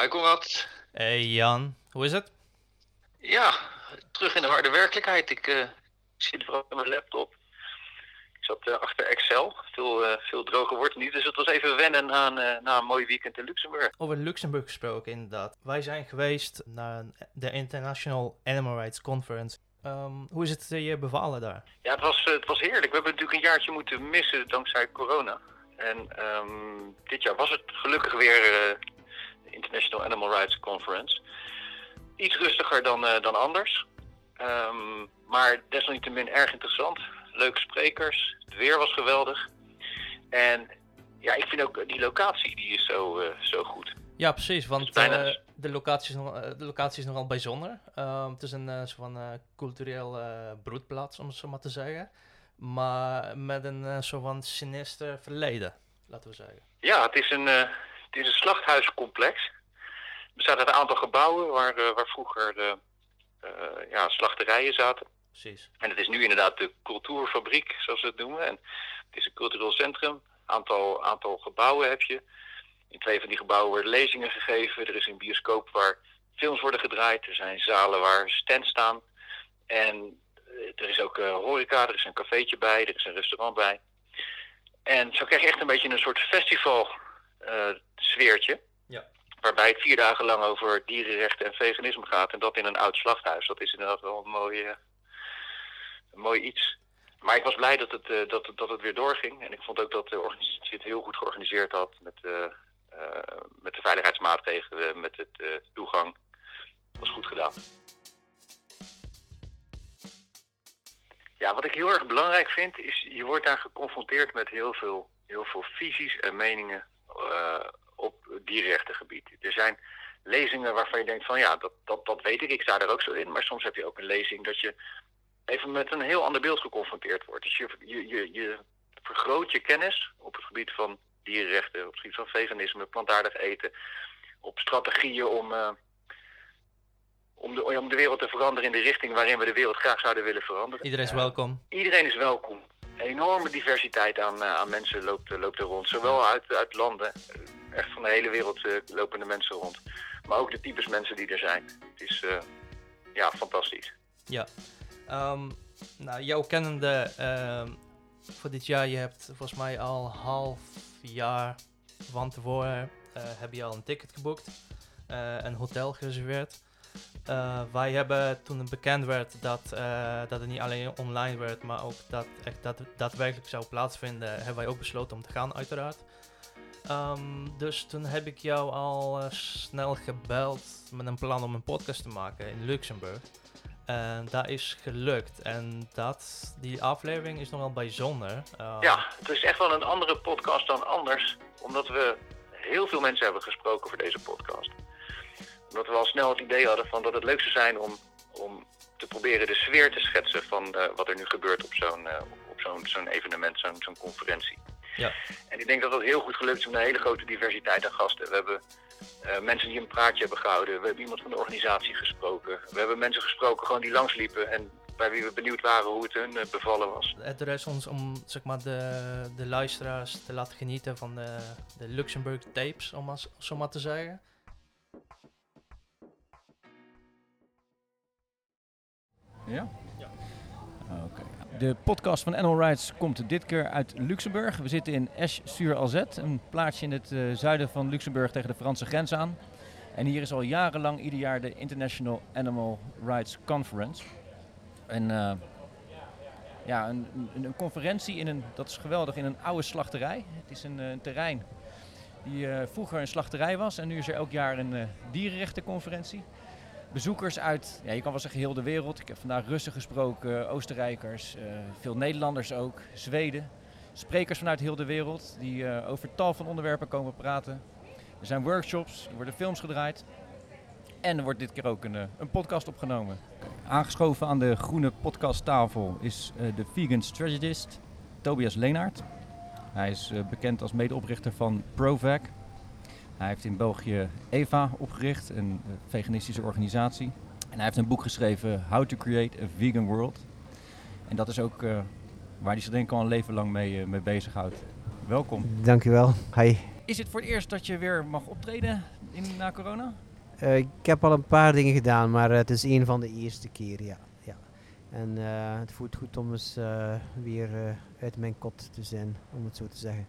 Hi Conrad. Hey Jan, hoe is het? Ja, terug in de harde werkelijkheid. Ik uh, zit vooral op mijn laptop. Ik zat uh, achter Excel. Veel, uh, veel droger wordt het niet. Dus het was even wennen een, na een mooi weekend in Luxemburg. Over Luxemburg gesproken, inderdaad. Wij zijn geweest naar de International Animal Rights Conference. Um, hoe is het je bevallen daar? Ja, het was, het was heerlijk. We hebben natuurlijk een jaartje moeten missen dankzij corona. En um, dit jaar was het gelukkig weer International Animal Rights Conference. Iets rustiger dan, uh, dan anders. Um, maar desalniettemin erg interessant. Leuke sprekers. Het weer was geweldig. En ja, ik vind ook die locatie die is zo, uh, zo goed. Ja, precies. Want bijna... uh, de, locatie is nog, de locatie is nogal bijzonder. Uh, het is een soort van cultureel broedplaats, om het zo maar te zeggen. Maar met een soort van sinister verleden, laten we zeggen. Ja, het is een, het is een slachthuiscomplex. Er bestaat uit een aantal gebouwen waar, uh, waar vroeger de uh, ja, slachterijen zaten. Precies. En het is nu inderdaad de cultuurfabriek, zoals we het noemen. En het is een cultureel centrum. Een aantal, aantal gebouwen heb je. In twee van die gebouwen worden lezingen gegeven. Er is een bioscoop waar films worden gedraaid. Er zijn zalen waar stands staan. En er is ook uh, horeca, er is een cafeetje bij, er is een restaurant bij. En zo krijg je echt een beetje een soort festival uh, sfeertje. Ja. Waarbij het vier dagen lang over dierenrechten en veganisme gaat. En dat in een oud slachthuis. Dat is inderdaad wel een mooi, een mooi iets. Maar ik was blij dat het, uh, dat, dat het weer doorging. En ik vond ook dat de organisatie het heel goed georganiseerd had. Met, uh, met de veiligheidsmaatregelen, met het toegang. Dat was goed gedaan. Ja, wat ik heel erg belangrijk vind, is je wordt daar geconfronteerd met heel veel, heel veel visies en meningen op dierrechtengebied. Er zijn lezingen waarvan je denkt van ja, dat, dat, dat weet ik, ik sta er ook zo in. Maar soms heb je ook een lezing dat je even met een heel ander beeld geconfronteerd wordt. Dus je, je, je, je vergroot je kennis op het gebied van dierenrechten, op het gebied van veganisme, plantaardig eten, op strategieën om, uh, om, de, om de wereld te veranderen in de richting waarin we de wereld graag zouden willen veranderen. Iedereen is welkom. Uh, iedereen is welkom. Een enorme diversiteit aan, uh, aan mensen loopt, loopt er rond. Zowel uit, uit landen, echt van de hele wereld uh, lopen de mensen rond. Maar ook de types mensen die er zijn. Het is uh, ja, fantastisch. Ja. Um, nou, jouw kennende uh, voor dit jaar, je hebt volgens mij al half jaar van tevoren uh, heb je al een ticket geboekt, een hotel gereserveerd. Wij hebben toen bekend werd dat, dat het niet alleen online werd, maar ook dat echt dat daadwerkelijk zou plaatsvinden, hebben wij ook besloten om te gaan, uiteraard. Um, dus toen heb ik jou al uh, snel gebeld met een plan om een podcast te maken in Luxemburg. En dat is gelukt. En dat, die aflevering is nogal bijzonder. Uh, ja, het is echt wel een andere podcast dan anders. Omdat we heel veel mensen hebben gesproken voor deze podcast. Omdat we al snel het idee hadden van dat het leuk zou zijn om, om te proberen de sfeer te schetsen van uh, wat er nu gebeurt op zo'n uh, op zo'n zo'n evenement, zo'n zo'n conferentie. Ja. En ik denk dat dat heel goed gelukt is met een hele grote diversiteit aan gasten. We hebben uh, mensen die een praatje hebben gehouden. We hebben iemand van de organisatie gesproken. We hebben mensen gesproken gewoon die langsliepen en bij wie we benieuwd waren hoe het hun uh, bevallen was. Het rest ons om zeg maar, de, de luisteraars te laten genieten van de, de Luxemburg tapes, om als, zo maar te zeggen. Ja? Ja. Oké. Okay. De podcast van Animal Rights komt dit keer uit Luxemburg. We zitten in Esch-sur-Alzette, een plaatsje in het uh, zuiden van Luxemburg tegen de Franse grens aan. En hier is al jarenlang ieder jaar de International Animal Rights Conference. En uh, ja, een, een, conferentie in een, dat is geweldig, in een oude slachterij. Het is een, een terrein die vroeger een slachterij was en nu is er elk jaar een dierenrechtenconferentie bezoekers uit, ja, je kan wel zeggen heel de wereld. Ik heb vandaag Russen gesproken, Oostenrijkers, uh, veel Nederlanders ook, Zweden. Sprekers vanuit heel de wereld die uh, over tal van onderwerpen komen praten. Er zijn workshops, er worden films gedraaid. En er wordt dit keer ook een, uh, een podcast opgenomen. Aangeschoven aan de groene podcasttafel is de vegan strategist Tobias Leenaert. Hij is bekend als medeoprichter van ProVac. Hij heeft in België EVA opgericht, een veganistische organisatie. En hij heeft een boek geschreven, How to Create a Vegan World. En dat is ook uh, waar hij zich denk ik al een leven lang mee, uh, mee bezighoudt. Welkom. Dankjewel. Hi. Is het voor het eerst dat je weer mag optreden in, na corona? Uh, ik heb al een paar dingen gedaan, maar het is een van de eerste keer, ja. ja. En het voelt goed om eens weer uit mijn kot te zijn, om het zo te zeggen.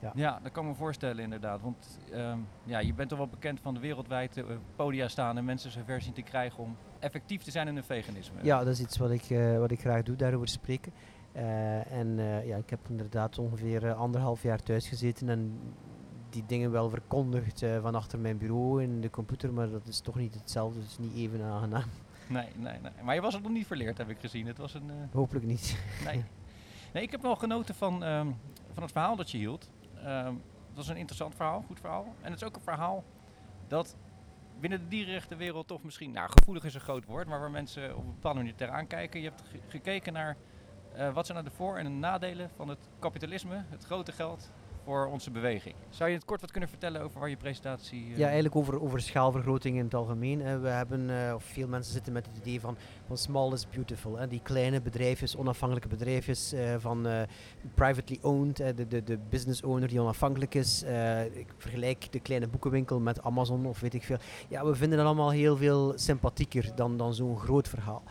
Ja. ja, dat kan ik me voorstellen inderdaad. Want ehm, ja, je bent toch wel bekend van de wereldwijd uh, podia staan en mensen zover zien te krijgen om effectief te zijn in hun veganisme. Ja, dat is iets wat ik, uh, wat ik graag doe, daarover spreken. Uh, en ja, ik heb inderdaad ongeveer anderhalf jaar thuis gezeten en die dingen wel verkondigd van achter mijn bureau in de computer, maar dat is toch niet hetzelfde, het is niet even aangenaam. Nee, nee, nee. Maar je was het nog niet verleerd, heb ik gezien. Het was een, Hopelijk niet. Nee. nee, ik heb wel genoten van, um, van het verhaal dat je hield. Um, dat is een interessant verhaal, goed verhaal. En het is ook een verhaal dat binnen de dierenrechtenwereld toch misschien, nou gevoelig is een groot woord, maar waar mensen op een bepaalde manier tegenaan kijken. Je hebt gekeken naar uh, wat zijn nou de voor- en de nadelen van het kapitalisme, het grote geld voor onze beweging. Zou je het kort wat kunnen vertellen over waar je presentatie... Uh... Ja, eigenlijk over, over schaalvergroting in het algemeen. Hè. We hebben, uh, of veel mensen zitten met het idee van, small is beautiful. Hè. Die kleine bedrijfjes, onafhankelijke bedrijfjes, van privately owned, de, de, de business owner die onafhankelijk is. ik vergelijk de kleine boekenwinkel met Amazon of weet ik veel. Ja, we vinden dat allemaal heel veel sympathieker dan, dan zo'n groot verhaal.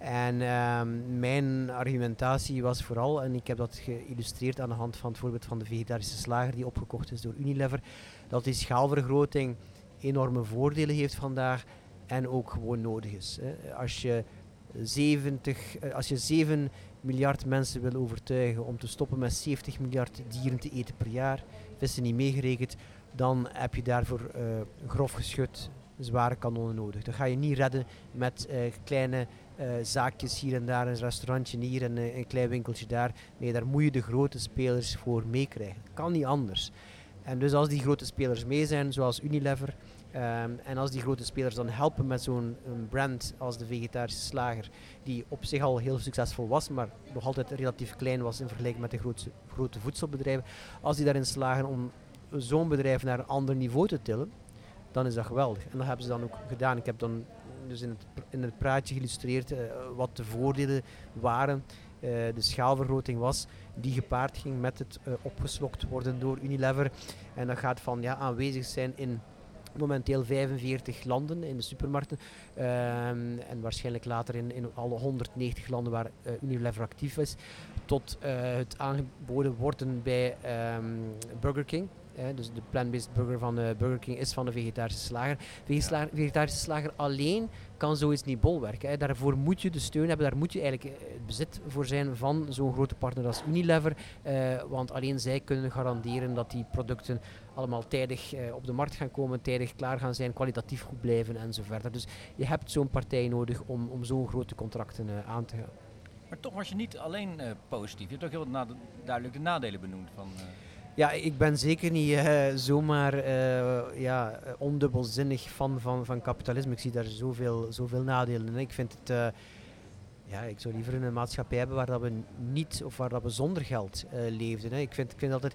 En ehm, mijn argumentatie was vooral, en ik heb dat geïllustreerd aan de hand van het voorbeeld van de vegetarische slager die opgekocht is door Unilever, dat die schaalvergroting enorme voordelen heeft vandaag en ook gewoon nodig is. Hè. Als, je 70, eh, als je 7 miljard mensen wil overtuigen om te stoppen met 70 miljard dieren te eten per jaar, vissen niet meegerekend, dan heb je daarvoor uh, grof geschud zware kanonnen nodig. Dat ga je niet redden met uh, kleine zaakjes hier en daar, een restaurantje hier en uh, een klein winkeltje daar. Nee, daar moet je de grote spelers voor meekrijgen. Kan niet anders. En dus als die grote spelers mee zijn, zoals Unilever, um, en als die grote spelers dan helpen met zo'n brand als de vegetarische slager, die op zich al heel succesvol was, maar nog altijd relatief klein was in vergelijking met de grootste, grote voedselbedrijven, als die daarin slagen om zo'n bedrijf naar een ander niveau te tillen, dan is dat geweldig. En dat hebben ze dan ook gedaan. Ik heb dan dus in het, in het praatje geïllustreerd uh, wat de voordelen waren. Uh, de schaalvergroting was die gepaard ging met het uh, opgeslokt worden door Unilever. En dat gaat van ja, aanwezig zijn in momenteel 45 landen in de supermarkten. Um, en waarschijnlijk later in, in alle 190 landen waar Unilever actief is. Tot het aangeboden worden bij um, Burger King. Hè, dus de plant-based burger van uh, Burger King is van de vegetarische slager. Vegetla vegetarische slager alleen kan zoiets niet bolwerken. Hè. Daarvoor moet je de steun hebben, daar moet je eigenlijk uh, het bezit voor zijn van zo'n grote partner als Unilever. Uh, want alleen zij kunnen garanderen dat die producten allemaal tijdig op de markt gaan komen, tijdig klaar gaan zijn, kwalitatief goed blijven en zo verder. Dus je hebt zo'n partij nodig om, om zo'n grote contracten aan te gaan. Maar toch was je niet alleen positief. Je hebt ook heel duidelijk de nadelen benoemd van... Ja, ik ben zeker niet uh, zomaar uh, ja, ondubbelzinnig fan van, van kapitalisme. Ik zie daar zoveel, zoveel nadelen in. Ik vind het... Uh, ja, ik zou liever een maatschappij hebben waar dat we niet of waar dat we zonder geld leefden. Hè. Ik, vind, ik vind altijd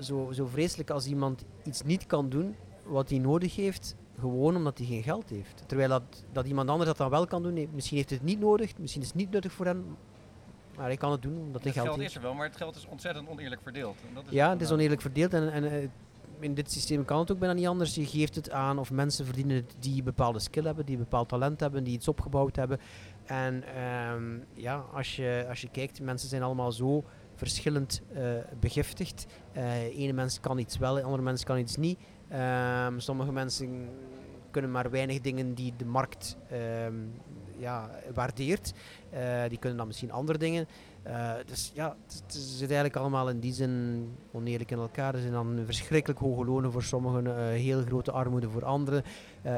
zo, zo vreselijk als iemand iets niet kan doen wat hij nodig heeft, gewoon omdat hij geen geld heeft. Terwijl dat, dat iemand anders dat dan wel kan doen. Misschien heeft het niet nodig, misschien is het niet nuttig voor hem, maar ik kan het doen omdat het geld, geld is er wel, maar het geld is ontzettend oneerlijk verdeeld. En dat is ja, het is oneerlijk verdeeld en, en uh, in dit systeem kan het ook bijna niet anders. Je geeft het aan of mensen verdienen het die bepaalde skill hebben, die bepaald talent hebben, die iets opgebouwd hebben. En um, ja, als je, als je kijkt, mensen zijn allemaal zo verschillend uh, begiftigd. Uh, ene mens kan iets wel, andere mens kan iets niet. Um, sommige mensen kunnen maar weinig dingen die de markt um, ja, waardeert. Uh, die kunnen dan misschien andere dingen. Uh, dus ja, het, zit eigenlijk allemaal in die zin oneerlijk in elkaar. Er zijn dan verschrikkelijk hoge lonen voor sommigen, uh, heel grote armoede voor anderen.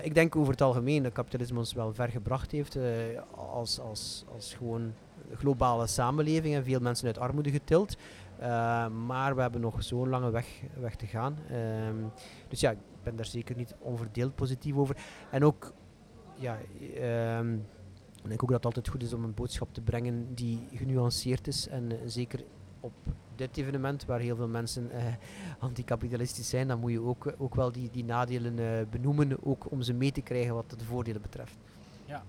ik denk over het algemeen dat kapitalisme ons wel ver gebracht heeft als, als, als gewoon globale samenleving en veel mensen uit armoede getild. maar we hebben nog zo'n lange weg, weg te gaan. Um, dus ja, ik ben daar zeker niet onverdeeld positief over. En ook, ja, um, ik denk ook dat het altijd goed is om een boodschap te brengen die genuanceerd is. En uh, zeker op dit evenement, waar heel veel mensen uh, anticapitalistisch zijn, dan moet je ook, ook wel die, die nadelen uh, benoemen, ook om ze mee te krijgen wat de voordelen betreft. Ja,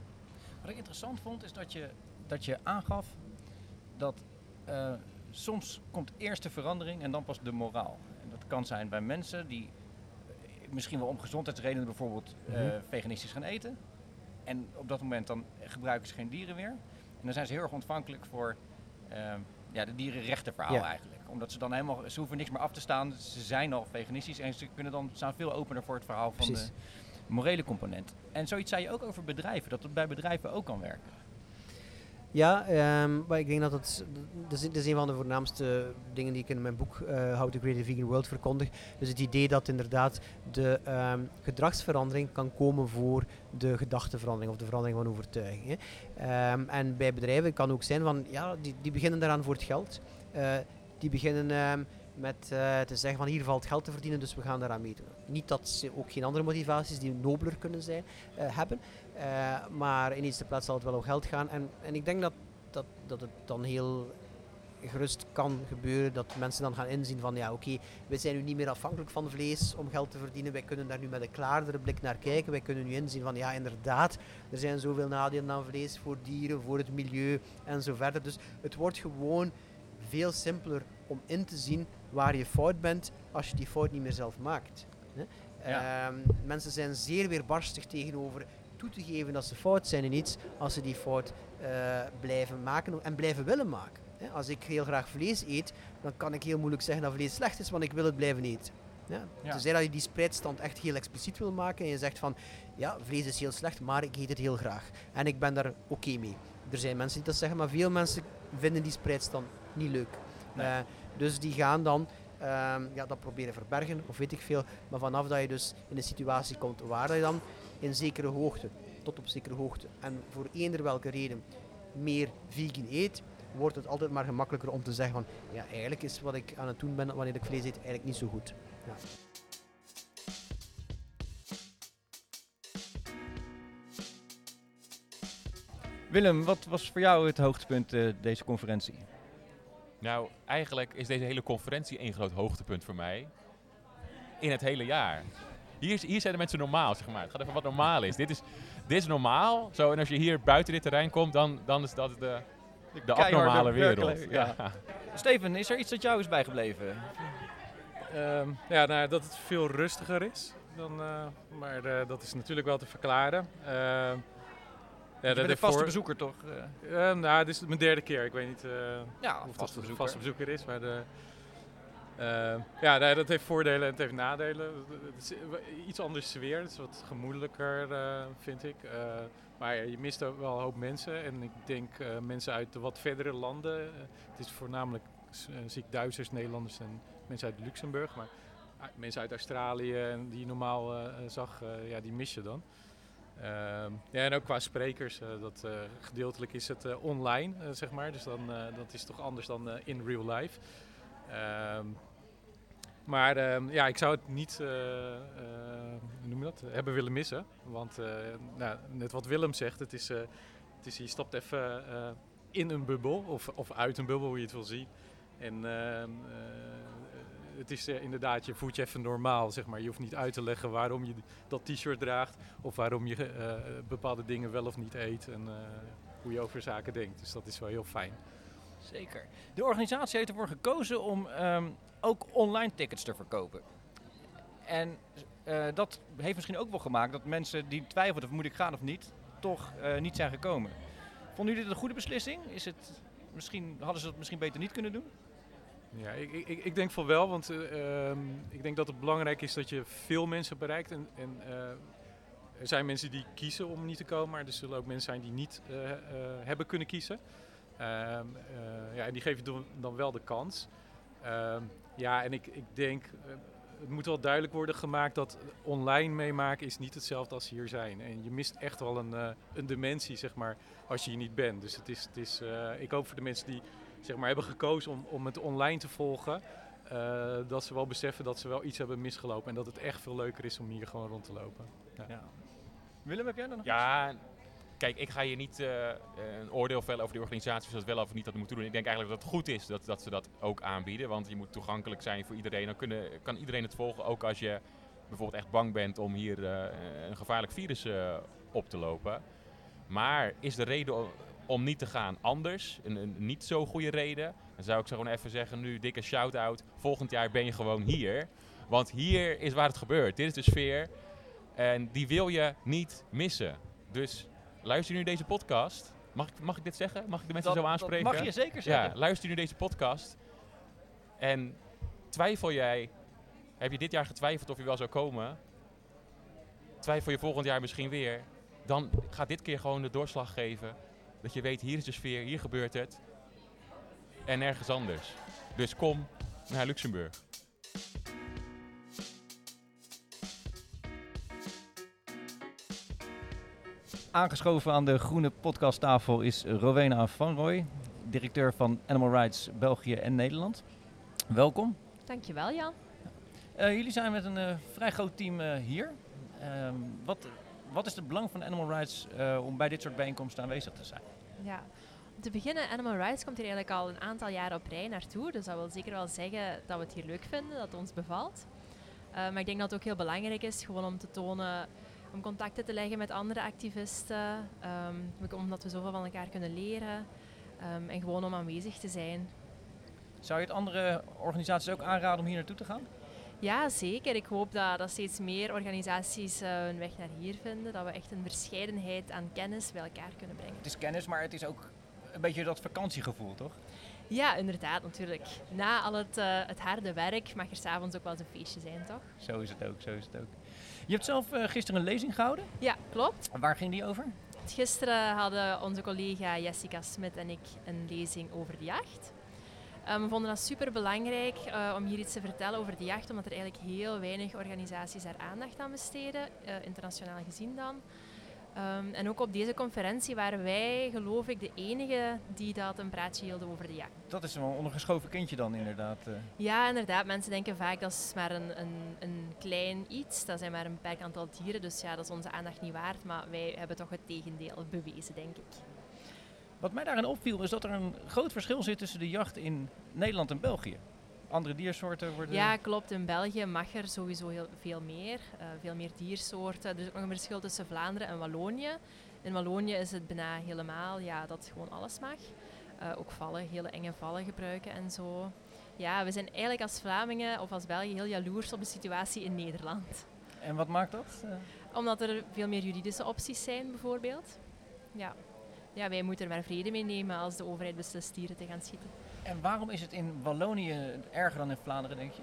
wat ik interessant vond is dat je, dat je aangaf dat soms komt eerst de verandering en dan pas de moraal. En dat kan zijn bij mensen die misschien wel om gezondheidsredenen bijvoorbeeld eh, Mhm. veganistisch gaan eten. En op dat moment dan gebruiken ze geen dieren meer. En dan zijn ze heel erg ontvankelijk voor eh, ja, de dierenrechtenverhaal Ja. eigenlijk. Omdat ze dan helemaal, ze hoeven niks meer af te staan. Ze zijn al veganistisch en ze kunnen dan staan veel opener voor het verhaal van de morele component. En zoiets zei je ook over bedrijven, dat het bij bedrijven ook kan werken. Ja, ehm, maar ik denk dat het, dat is, dat is een van de voornaamste dingen die ik in mijn boek eh How to Create a Vegan World verkondig. Dus het idee dat inderdaad de ehm, gedragsverandering kan komen voor de gedachteverandering of de verandering van overtuiging. Hè. Ehm, en bij bedrijven kan ook zijn van, ja, die, die beginnen daaraan voor het geld. Eh, die beginnen met eh, te zeggen van hier valt geld te verdienen, dus we gaan daaraan meedoen. Niet dat ze ook geen andere motivaties die nobeler kunnen zijn, hebben. Eh, maar in eerste plaats zal het wel om geld gaan. En, en ik denk dat, dat, dat het dan heel gerust kan gebeuren dat mensen dan gaan inzien van ja oké, wij zijn nu niet meer afhankelijk van vlees om geld te verdienen. Wij kunnen daar nu met een klaardere blik naar kijken. Wij kunnen nu inzien van ja inderdaad, er zijn zoveel nadelen aan vlees voor dieren, voor het milieu en zo verder. Dus het wordt gewoon veel simpeler om in te zien waar je fout bent als je die fout niet meer zelf maakt. hè. Ja. Ehm, mensen zijn zeer weerbarstig tegenover toe te geven dat ze fout zijn in iets als ze die fout eh, blijven maken en blijven willen maken. Als ik heel graag vlees eet, dan kan ik heel moeilijk zeggen dat vlees slecht is, want ik wil het blijven eten. Ja? Ja. Tenzij dat je die spreidstand echt heel expliciet wil maken en je zegt van ja, vlees is heel slecht, maar ik eet het heel graag. En ik ben daar oké mee. Er zijn mensen die dat zeggen, maar veel mensen vinden die spreidstand niet leuk. Nee. Eh, dus die gaan dan ehm, ja, dat proberen verbergen, of weet ik veel. Maar vanaf dat je dus in een situatie komt waar je dan in zekere hoogte, tot op zekere hoogte, en voor eender welke reden meer vegan eet, wordt het altijd maar gemakkelijker om te zeggen van ja, eigenlijk is wat ik aan het doen ben wanneer ik vlees eet eigenlijk niet zo goed. Ja. Willem, wat was voor jou het hoogtepunt eh, deze conferentie? Nou, eigenlijk is deze hele conferentie één groot hoogtepunt voor mij. In het hele jaar. Hier, is- hier zijn de mensen normaal, zeg maar. Het gaat even wat normaal is. dit, is dit is normaal. Zo, en als je hier buiten dit terrein komt, dan, dan is dat de, de abnormale wereld. ja. Ja. Steven, is er iets dat jou is bijgebleven? Ehm, ja, nou, dat het veel rustiger is. Dan, eh, maar eh, dat is natuurlijk wel te verklaren. Ehm, ja, je bent een vaste voor- bezoeker toch? Eh, nou, dit is mijn derde keer. Ik weet niet eh, ja, of dat vaste vaste bezoeker is. Maar de, eh, ja, dat heeft voordelen en het heeft nadelen. Het is iets anders sfeer. Het is wat gemoedelijker, eh, vind ik. Eh, maar je mist ook wel een hoop mensen. En ik denk eh, mensen uit de wat verdere landen. eh, het is voornamelijk eh, zie ik Duitsers, Nederlanders en mensen uit Luxemburg. Maar ah, mensen uit Australië en die je normaal eh, eh, zag, eh, ja, die mis je dan. Ehm, ja, en ook qua sprekers, eh, dat, eh, gedeeltelijk is het eh, online, eh, zeg maar. Dus dan, eh, dat is toch anders dan eh, in real life. Ehm, maar ehm, ja, ik zou het niet, eh, eh, noem dat, hebben willen missen. Want eh, nou, net wat Willem zegt, het is, het is je stapt even in een bubbel of, of uit een bubbel, hoe je het wil zien. En ehm, eh, het is inderdaad, je voelt je even normaal, zeg maar. Je hoeft niet uit te leggen waarom je dat t-shirt draagt of waarom je bepaalde dingen wel of niet eet en hoe je over zaken denkt. Dus dat is wel heel fijn. Zeker. De organisatie heeft ervoor gekozen om ehm, ook online tickets te verkopen. En eh, dat heeft misschien ook wel gemaakt dat mensen die twijfelden of moet ik gaan of niet, toch eh, niet zijn gekomen. Vonden jullie dit een goede beslissing? Is het misschien, hadden ze dat misschien beter niet kunnen doen? Ja, ik, ik, ik denk van wel, want eh, ehm, ik denk dat het belangrijk is dat je veel mensen bereikt. En, en er zijn mensen die kiezen om niet te komen, maar er zullen ook mensen zijn die niet hebben kunnen kiezen. Ehm, eh, ja, en die dan, dan wel de kans. Ehm, ja, en ik, ik denk, eh, het moet wel duidelijk worden gemaakt dat online meemaken is niet hetzelfde als hier zijn. En je mist echt wel een, eh, een dimensie, zeg maar, als je hier niet bent. Dus het is, het is, eh, ik hoop voor de mensen die zeg maar, hebben gekozen om, om het online te volgen, eh, dat ze wel beseffen dat ze wel iets hebben misgelopen. En dat het echt veel leuker is om hier gewoon rond te lopen. Ja. Willem, heb jij dan nog Ja, kijk, ik ga hier niet eh, een oordeel vellen over die organisatie of ze dat wel of niet dat moeten doen. Ik denk eigenlijk dat het goed is dat, dat ze dat ook aanbieden, want je moet toegankelijk zijn voor iedereen. Dan kunnen, kan iedereen het volgen, ook als je bijvoorbeeld echt bang bent om hier eh, een gevaarlijk virus eh, op te lopen. Maar is de reden om niet te gaan anders, een, een niet zo goede reden, dan zou ik zo gewoon even zeggen, nu dikke shout-out, volgend jaar ben je gewoon hier. Want hier is waar het gebeurt. Dit is de sfeer. En die wil je niet missen. Dus luister nu deze podcast. Mag ik, mag ik dit zeggen? Mag ik de mensen Dat- zo aanspreken? Dat mag je zeker zeggen. Ja, luister nu deze podcast. En twijfel jij, heb je dit jaar getwijfeld of je wel zou komen? Twijfel je volgend jaar misschien weer? Dan ga dit keer gewoon de doorslag geven. Dat je weet, hier is de sfeer, hier gebeurt het. En nergens anders. Dus kom naar Luxemburg. Aangeschoven aan de groene podcasttafel is Rowena van Rooij, directeur van Animal Rights België en Nederland. Welkom. Dankjewel Jan. Eh, jullie zijn met een eh, vrij groot team eh, hier. Ehm, wat, wat is het belang van Animal Rights om bij dit soort bijeenkomsten aanwezig te zijn? Ja. Om te beginnen, Animal Rights komt hier eigenlijk al een aantal jaren op rij naartoe. Dus dat wil zeker wel zeggen dat we het hier leuk vinden, dat het ons bevalt. Maar ik denk dat het ook heel belangrijk is gewoon om te tonen, om contacten te leggen met andere activisten. ehm, omdat we zoveel van elkaar kunnen leren. ehm, en gewoon om aanwezig te zijn. Zou je het andere organisaties ook aanraden om hier naartoe te gaan? Ja, zeker. Ik hoop dat, dat steeds meer organisaties eh, hun weg naar hier vinden. Dat we echt een verscheidenheid aan kennis bij elkaar kunnen brengen. Het is kennis, maar het is ook een beetje dat vakantiegevoel, toch? Ja, inderdaad, natuurlijk. Na al het, eh, het harde werk mag er s'avonds ook wel eens een feestje zijn, toch? Zo is het ook, zo is het ook. Je hebt zelf eh, gisteren een lezing gehouden. Ja, klopt. Waar ging die over? Gisteren hadden onze collega Jessica Smit en ik een lezing over de jacht. Ehm, we vonden dat super belangrijk om hier iets te vertellen over de jacht, omdat er eigenlijk heel weinig organisaties daar aandacht aan besteden, eh, internationaal gezien dan. Ehm, en ook op deze conferentie waren wij, geloof ik, de enige die dat een praatje hielden over de jacht. Dat is een ondergeschoven kindje dan inderdaad. eh. Ja, inderdaad. Mensen denken vaak dat is maar een, een, een klein iets. Dat zijn maar een beperkt aantal dieren. Dus ja, dat is onze aandacht niet waard. Maar wij hebben toch het tegendeel bewezen, denk ik. Wat mij daarin opviel is dat er een groot verschil zit tussen de jacht in Nederland en België. Andere diersoorten worden... Ja, klopt. In België mag er sowieso heel veel meer. eh, veel meer diersoorten. Er is ook nog een verschil tussen Vlaanderen en Wallonië. In Wallonië is het bijna helemaal ja, dat gewoon alles mag. Eh, ook vallen, hele enge vallen gebruiken en zo. Ja, we zijn eigenlijk als Vlamingen of als België heel jaloers op de situatie in Nederland. En wat maakt dat? Eh, Omdat er veel meer juridische opties zijn, bijvoorbeeld. Ja. ja, wij moeten er maar vrede mee nemen als de overheid beslist dieren te gaan schieten. En waarom is het in Wallonië erger dan in Vlaanderen, denk je?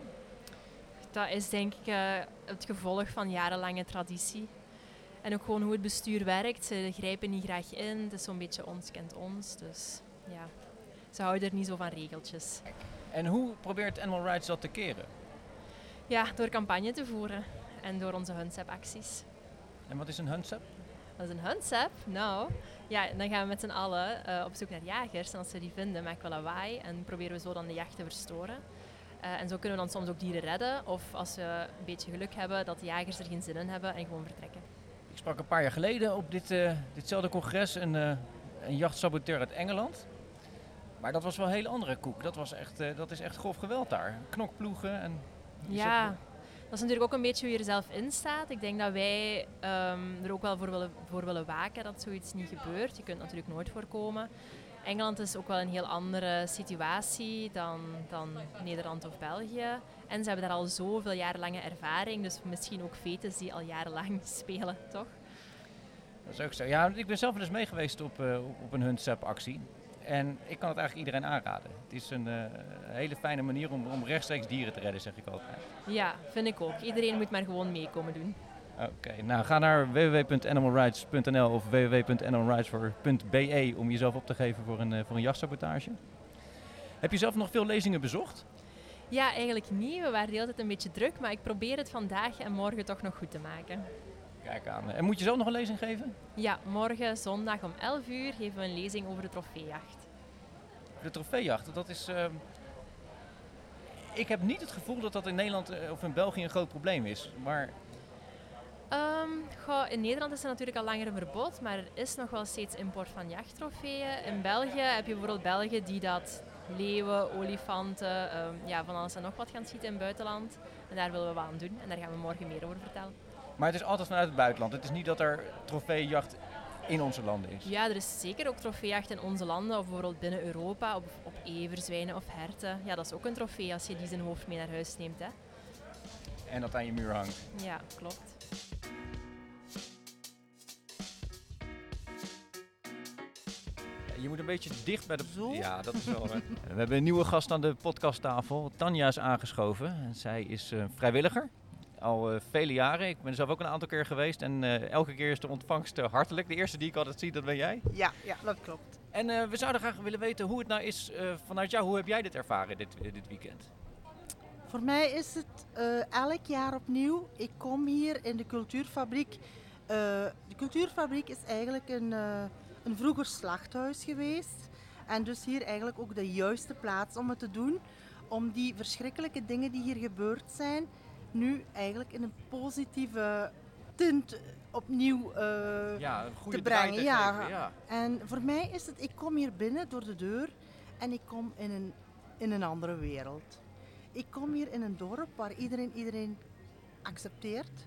Dat is denk ik eh, het gevolg van jarenlange traditie. En ook gewoon hoe het bestuur werkt. Ze grijpen niet graag in. Het is zo'n beetje ons kent ons. Dus ja, ze houden er niet zo van regeltjes. En hoe probeert Animal Rights dat te keren? Ja, door campagne te voeren en door onze Hunsap-acties. En wat is een huntsap? Dat is een hunsap. Nou, ja, dan gaan we met z'n allen eh, op zoek naar jagers. En als we die vinden, maken we lawaai en proberen we zo dan de jacht te verstoren. Eh, en zo kunnen we dan soms ook dieren redden. Of als we een beetje geluk hebben, dat de jagers er geen zin in hebben en gewoon vertrekken. Ik sprak een paar jaar geleden op dit, eh, ditzelfde congres een, een jachtsaboteur uit Engeland. Maar dat was wel een hele andere koek. Dat, was echt, dat is echt grof geweld daar. Knokploegen en... Ja, is natuurlijk ook een beetje hoe je er zelf in staat. Ik denk dat wij ehm, er ook wel voor willen, voor willen waken dat zoiets niet gebeurt. Je kunt natuurlijk nooit voorkomen. Engeland is ook wel een heel andere situatie dan, dan Nederland of België. En ze hebben daar al zoveel jarenlange ervaring. Dus misschien ook fetes die al jarenlang spelen, toch? Dat is ook zo. Ja, ik ben zelf eens mee geweest op, eh, op een huntsap-actie. En ik kan het eigenlijk iedereen aanraden. Het is een eh, hele fijne manier om, om rechtstreeks dieren te redden, zeg ik altijd. Ja, vind ik ook. Iedereen moet maar gewoon meekomen doen. Oké, nou ga naar www.animalrights.nl of www.animalrights.be om jezelf op te geven voor een, eh, voor een jachtsabotage. Heb je zelf nog veel lezingen bezocht? Ja, eigenlijk niet. We waren de hele tijd een beetje druk. Maar ik probeer het vandaag en morgen toch nog goed te maken. Kijk aan. En moet je zelf nog een lezing geven? Ja, morgen zondag om 11 uur geven we een lezing over de trofeejacht. De trofeejacht, dat is... ehm, ik heb niet het gevoel dat dat in Nederland eh, of in België een groot probleem is. Maar Ehm, goh, in Nederland is er natuurlijk al langer een verbod, maar er is nog wel steeds import van jachttrofeeën. In België heb je bijvoorbeeld Belgen die dat leeuwen, olifanten, ehm, ja, van alles en nog wat gaan schieten in het buitenland. En daar willen we wat aan doen en daar gaan we morgen meer over vertellen. Maar het is altijd vanuit het buitenland. Het is niet dat er trofeejacht in onze landen is. Ja, er is zeker ook trofeejacht in onze landen, of bijvoorbeeld binnen Europa, op, op everzwijnen of herten. Ja, dat is ook een trofee als je die zijn hoofd mee naar huis neemt. Hè. En dat aan je muur hangt. Ja, klopt. Je moet een beetje dicht bij de... Zo? Ja, dat is wel... hè. We hebben een nieuwe gast aan de podcasttafel. Tanja is aangeschoven. En Zij is eh, vrijwilliger. Al eh, vele jaren. Ik ben zelf ook een aantal keer geweest. En eh, elke keer is de ontvangst eh, hartelijk. De eerste die ik altijd zie, dat ben jij. Ja, ja, dat klopt. En eh, we zouden graag willen weten hoe het nou is eh, vanuit jou. Hoe heb jij dit ervaren dit, dit weekend? Voor mij is het eh, elk jaar opnieuw. Ik kom hier in de cultuurfabriek. Eh, de cultuurfabriek is eigenlijk een, eh, een vroeger slachthuis geweest. En dus hier eigenlijk ook de juiste plaats om het te doen. Om die verschrikkelijke dingen die hier gebeurd zijn, nu eigenlijk in een positieve tint opnieuw eh, Ja, een goede te brengen, ja. geven, ja. En voor mij is het, ik kom hier binnen door de deur en ik kom in een, in een andere wereld. Ik kom hier in een dorp waar iedereen iedereen accepteert.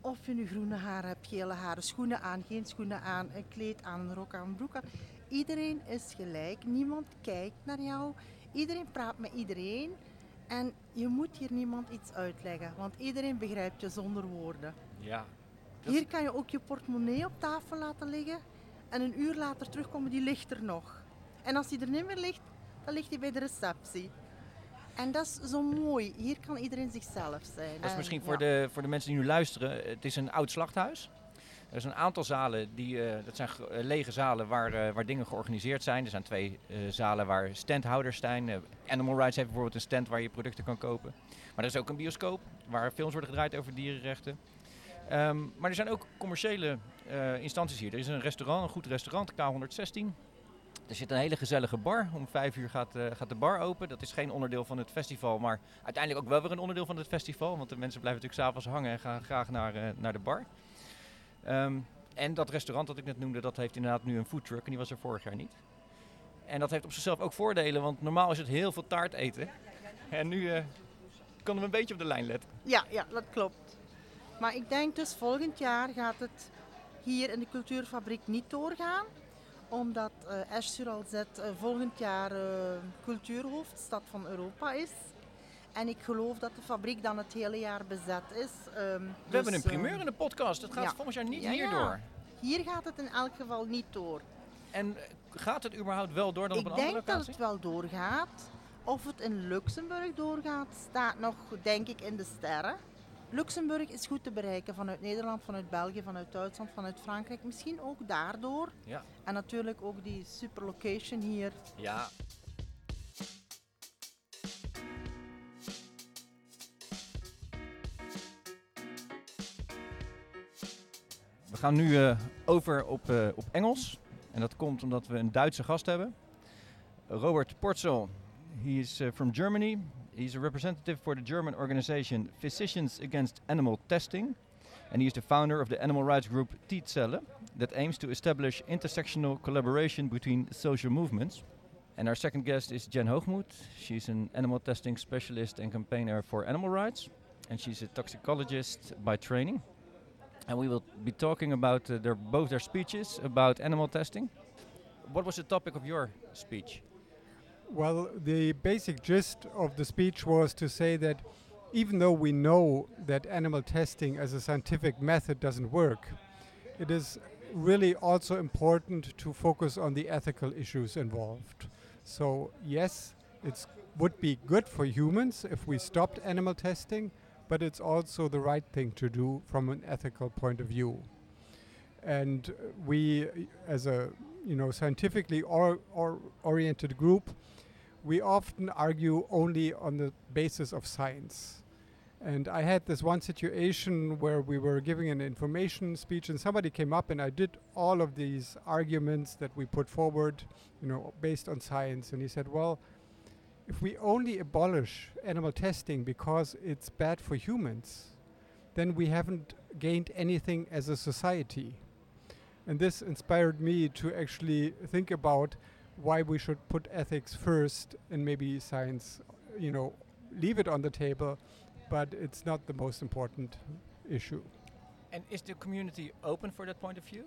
Of je nu groene haar hebt, gele haren, schoenen aan, geen schoenen aan, een kleed aan, een rok aan, een broek aan. Iedereen is gelijk, niemand kijkt naar jou, iedereen praat met iedereen. En je moet hier niemand iets uitleggen, want iedereen begrijpt je zonder woorden. ja. Dat- Hier kan je ook je portemonnee op tafel laten liggen. En een uur later terugkomen, die ligt er nog. En als die er niet meer ligt, dan ligt die bij de receptie. En dat is zo mooi. Hier kan iedereen zichzelf zijn. Dat is En, misschien ja. voor, de, voor de mensen die nu luisteren. Het is een oud slachthuis. Er is een aantal zalen, die, eh, dat zijn eh, lege zalen waar, eh, waar dingen georganiseerd zijn. Er zijn twee zalen waar standhouders zijn. Animal Rights heeft bijvoorbeeld een stand waar je producten kan kopen. Maar er is ook een bioscoop waar films worden gedraaid over dierenrechten. Ehm, maar er zijn ook commerciële eh, instanties hier. Er is een restaurant, een goed restaurant, K116. Er zit een hele gezellige bar. Om vijf uur gaat, gaat de bar open. Dat is geen onderdeel van het festival, maar uiteindelijk ook wel weer een onderdeel van het festival. Want de mensen blijven natuurlijk s'avonds hangen en gaan graag naar, naar de bar. Ehm, en dat restaurant dat ik net noemde, dat heeft inderdaad nu een foodtruck. En die was er vorig jaar niet. En dat heeft op zichzelf ook voordelen, want normaal is het heel veel taart eten. En nu eh kan we een beetje op de lijn letten. Ja, ja, dat klopt. Maar ik denk dus volgend jaar gaat het hier in de cultuurfabriek niet doorgaan. Omdat eh Esch sur Alzette eh, volgend jaar cultuurhoofdstad van Europa is. En ik geloof dat de fabriek dan het hele jaar bezet is. Ehm, We dus, hebben een primeur in de podcast. Het gaat ja. volgend jaar niet Ja, hier door. Hier gaat het in elk geval niet door. En eh, gaat het überhaupt wel door dan op Ik een andere denk dat locatie? het wel doorgaat. Of het in Luxemburg doorgaat, staat nog, denk ik, in de sterren. Luxemburg is goed te bereiken vanuit Nederland, vanuit België, vanuit Duitsland, vanuit Frankrijk. Misschien ook daardoor. Ja. En natuurlijk ook die super location hier. Ja. We gaan nu eh, over op, eh, op Engels. En dat komt omdat we een Duitse gast hebben. Robert Porzel. He is uh, from Germany. He's a representative for the German organization Physicians Against Animal Testing. And he is the founder of the animal rights group Tietzelle that aims to establish intersectional collaboration between social movements. And our second guest is Jen Hoogmoed. She's an animal testing specialist and campaigner for animal rights. And she's a toxicologist by training. And we will be talking about uh, their, both their speeches about animal testing. What was the topic of your speech? Well, the basic gist of the speech was to say that even though we know that animal testing as a scientific method doesn't work, it is really also important to focus on the ethical issues involved. So, yes, it would be good for humans if we stopped animal testing, but it's also the right thing to do from an ethical point of view. And we, as a you know scientifically or, or oriented group, we often argue only on the basis of science. And I had this one situation where we were giving an information speech, and somebody came up, and I did all of these arguments that we put forward, you know, based on science. And he said, "Well, if we only abolish animal testing because it's bad for humans, then we haven't gained anything as a society." And this inspired me to actually think about why we should put ethics first and maybe science, you know, leave it on the table, but it's not the most important issue. And is the community open for that point of view?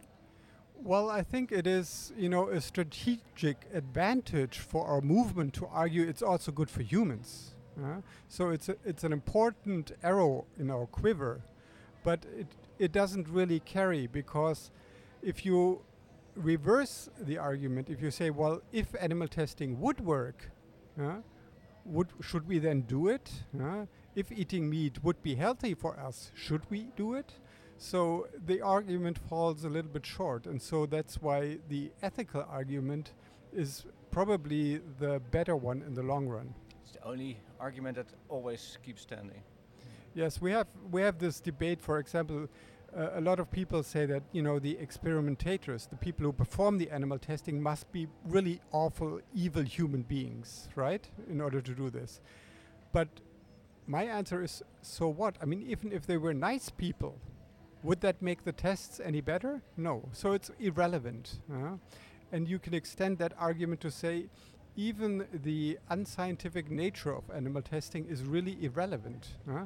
Well, I think it is, you know, a strategic advantage for our movement to argue it's also good for humans. so it's a, it's an important arrow in our quiver, but it it doesn't really carry because if you reverse the argument, if you say, well, if animal testing would work, would should we then do it? If eating meat would be healthy for us, should we do it? So the argument falls a little bit short, and so that's why the ethical argument is probably the better one in the long run. It's the only argument that always keeps standing. Yes, we have we have this debate. For example, uh, a lot of people say that you know the experimentators, the people who perform the animal testing, must be really awful, evil human beings, right? In order to do this, but my answer is so what? I mean, even if they were nice people, would that make the tests any better? No. So it's irrelevant. uh, and you can extend that argument to say even the unscientific nature of animal testing is really irrelevant. uh.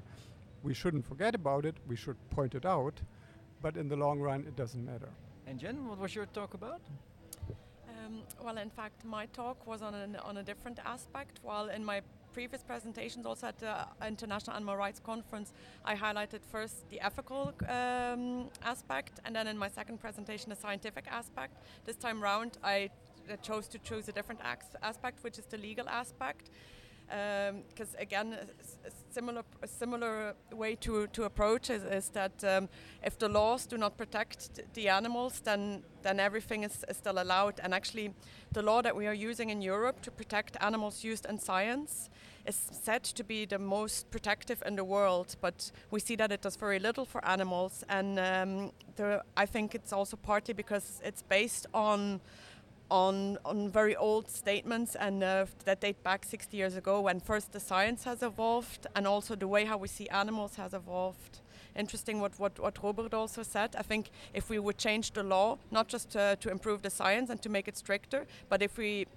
We shouldn't forget about it, we should point it out, but in the long run, it doesn't matter. And Jen, what was your talk about? Um, well, in fact, my talk was on, an, on a different aspect. While in my previous presentations, also at the International Animal Rights Conference, I highlighted first the ethical um, aspect, and then in my second presentation, the scientific aspect. This time round, I chose to choose a different aspect, which is the legal aspect. Because again, a, a similar a similar way to, to approach is, is that um, if the laws do not protect the animals, then then everything is, is still allowed. And actually, the law that we are using in Europe to protect animals used in science is said to be the most protective in the world. But we see that it does very little for animals, and um, I think it's also partly because it's based on on on very old statements and uh, that date back 60 years ago when first the science has evolved and also the way how we see animals has evolved interesting what, what, what Robert also said. I think if we would change the law, not just to, to improve the science and to make it stricter, but if we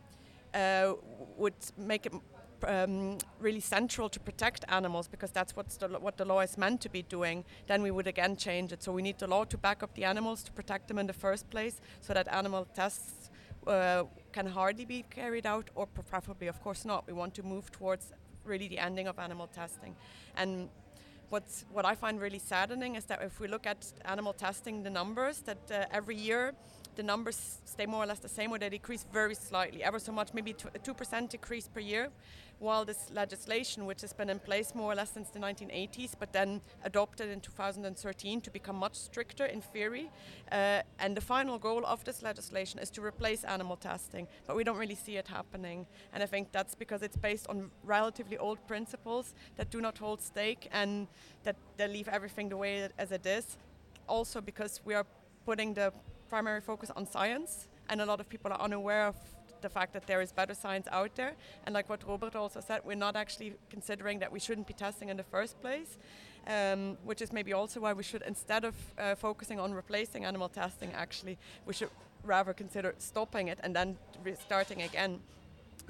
uh, would make it um, really central to protect animals because that's what's the, what the law is meant to be doing, then we would again change it. So we need the law to back up the animals to protect them in the first place so that animal tests uh, can hardly be carried out or preferably, of course, not. We want to move towards really the ending of animal testing. And what's what I find really saddening is that if we look at animal testing, the numbers that uh, every year the numbers stay more or less the same, or they decrease very slightly, ever so much, maybe tw- a two percent decrease per year. While this legislation, which has been in place more or less since the 1980s, but then adopted in 2013 to become much stricter in theory, uh, and the final goal of this legislation is to replace animal testing, but we don't really see it happening. And I think that's because it's based on relatively old principles that do not hold stake and that they leave everything the way as it is. Also because we are putting the primary focus on science, and a lot of people are unaware of the fact that there is better science out there. And like what Robert also said, we're not actually considering that we shouldn't be testing in the first place, um, which is maybe also why we should, instead of uh, focusing on replacing animal testing, actually, we should rather consider stopping it and then restarting again.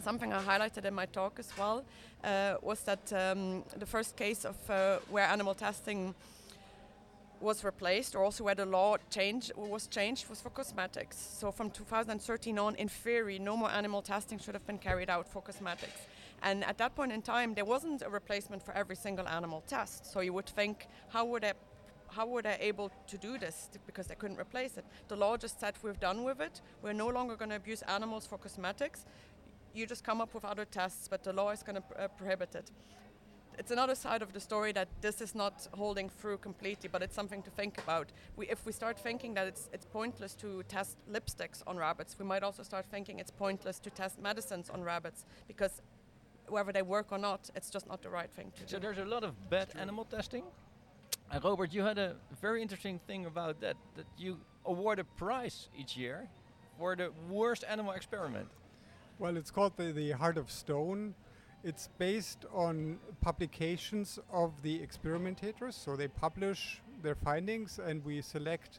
Something I highlighted in my talk as well uh, was that um, the first case of uh, where animal testing was replaced, or also where the law changed was changed, was for cosmetics. So from 2013 on, in theory, no more animal testing should have been carried out for cosmetics. And at that point in time, there wasn't a replacement for every single animal test. So you would think, how would I, how were they able to do this? Because they couldn't replace it. The law just said we're done with it. We're no longer going to abuse animals for cosmetics. You just come up with other tests, but the law is going to uh, prohibit it it's another side of the story that this is not holding through completely, but it's something to think about. We, if we start thinking that it's, it's pointless to test lipsticks on rabbits, we might also start thinking it's pointless to test medicines on rabbits because whether they work or not, it's just not the right thing to So do. So there's a lot of bad animal testing. And Robert, you had a very interesting thing about that, that you award a prize each year for the worst animal experiment. Well, it's called the, the Heart of Stone. It's based on publications of the experimentators. So they publish their findings, and we select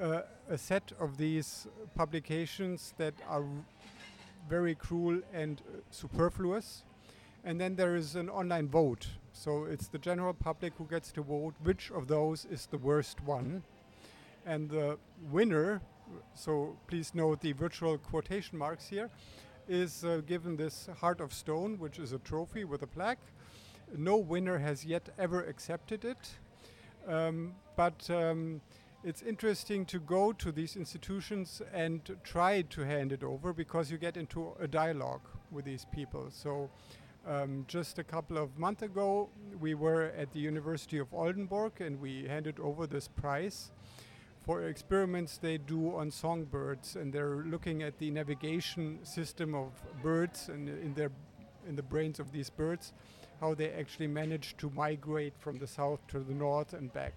uh, a set of these publications that are very cruel and uh, superfluous. And then there is an online vote. So it's the general public who gets to vote which of those is the worst one. And the winner, so please note the virtual quotation marks here, is uh, given this Heart of Stone, which is a trophy with a plaque. no winner has yet ever accepted it. Um, but um, it's interesting to go to these institutions and try to hand it over because you get into a dialogue with these people. So, um, just a couple of months ago, we were at the University of Oldenburg and we handed over this prize for experiments they do on songbirds, and they're looking at the navigation system of birds and in their in the brains of these birds, how they actually manage to migrate from the south to the north and back.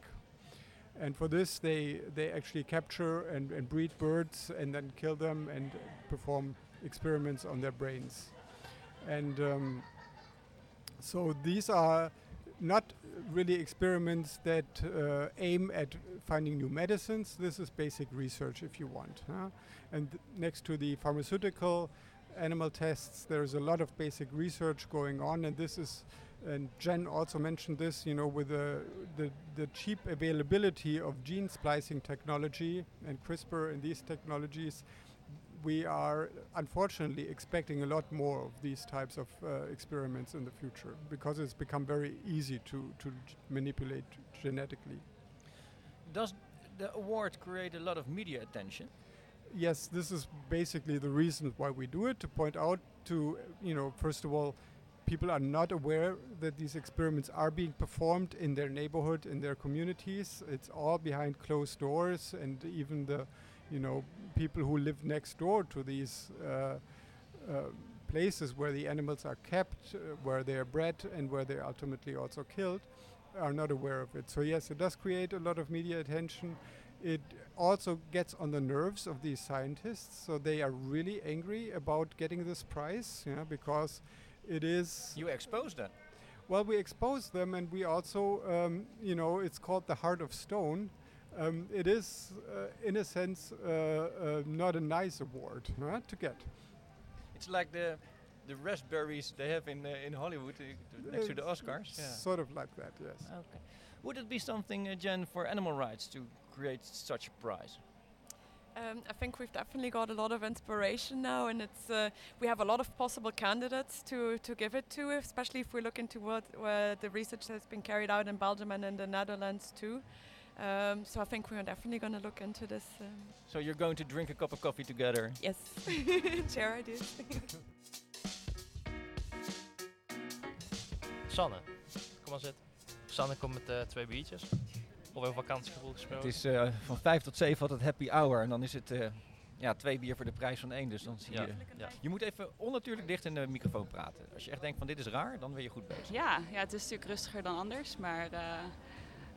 And for this, they they actually capture and, and breed birds and then kill them and perform experiments on their brains. And um, so these are not really experiments that uh, aim at finding new medicines. This is basic research, if you want. Huh? And next to the pharmaceutical animal tests, there's a lot of basic research going on, and this is. And Jen also mentioned this, you know, with the, the, the cheap availability of gene splicing technology and CRISPR and these technologies, we are unfortunately expecting a lot more of these types of uh, experiments in the future because it's become very easy to, to manipulate genetically. Does the award create a lot of media attention? Yes, this is basically the reason why we do it to point out to, you know, first of all, people are not aware that these experiments are being performed in their neighborhood, in their communities. It's all behind closed doors, and even the you know, people who live next door to these uh, uh, places where the animals are kept, uh, where they are bred, and where they're ultimately also killed, are not aware of it. So yes, it does create a lot of media attention. It also gets on the nerves of these scientists, so they are really angry about getting this prize, yeah, because it is. You expose them. Well, we expose them, and we also, um, you know, it's called the Heart of Stone. Um, it is, uh, in a sense, uh, uh, not a nice award huh, to get. It's like the the raspberries they have in uh, in Hollywood uh, t- next to the Oscars. Yeah. Sort of like that, yes. Okay. Would it be something, uh, Jen, for animal rights to create such a prize? Um, I think we've definitely got a lot of inspiration now, and it's uh, we have a lot of possible candidates to, to give it to, especially if we look into what where the research has been carried out in Belgium and in the Netherlands too. Um, so I think we're definitely going to look into this. Um, So you're going to drink a cup of coffee together. yes, chair ideas. Sanne, kom maar zitten. Sanne komt met eh, twee biertjes. Over vakantiegevoel Het gesproken. is eh, van 5 tot 7 altijd happy hour. En dan is het eh, ja, twee bier voor de prijs van één. Dus dan zie Ja. je... Ja. Je moet even onnatuurlijk dicht in de microfoon praten. Als je echt denkt van dit is raar, dan ben je goed bezig. Ja, ja, het is natuurlijk rustiger dan anders, maar eh,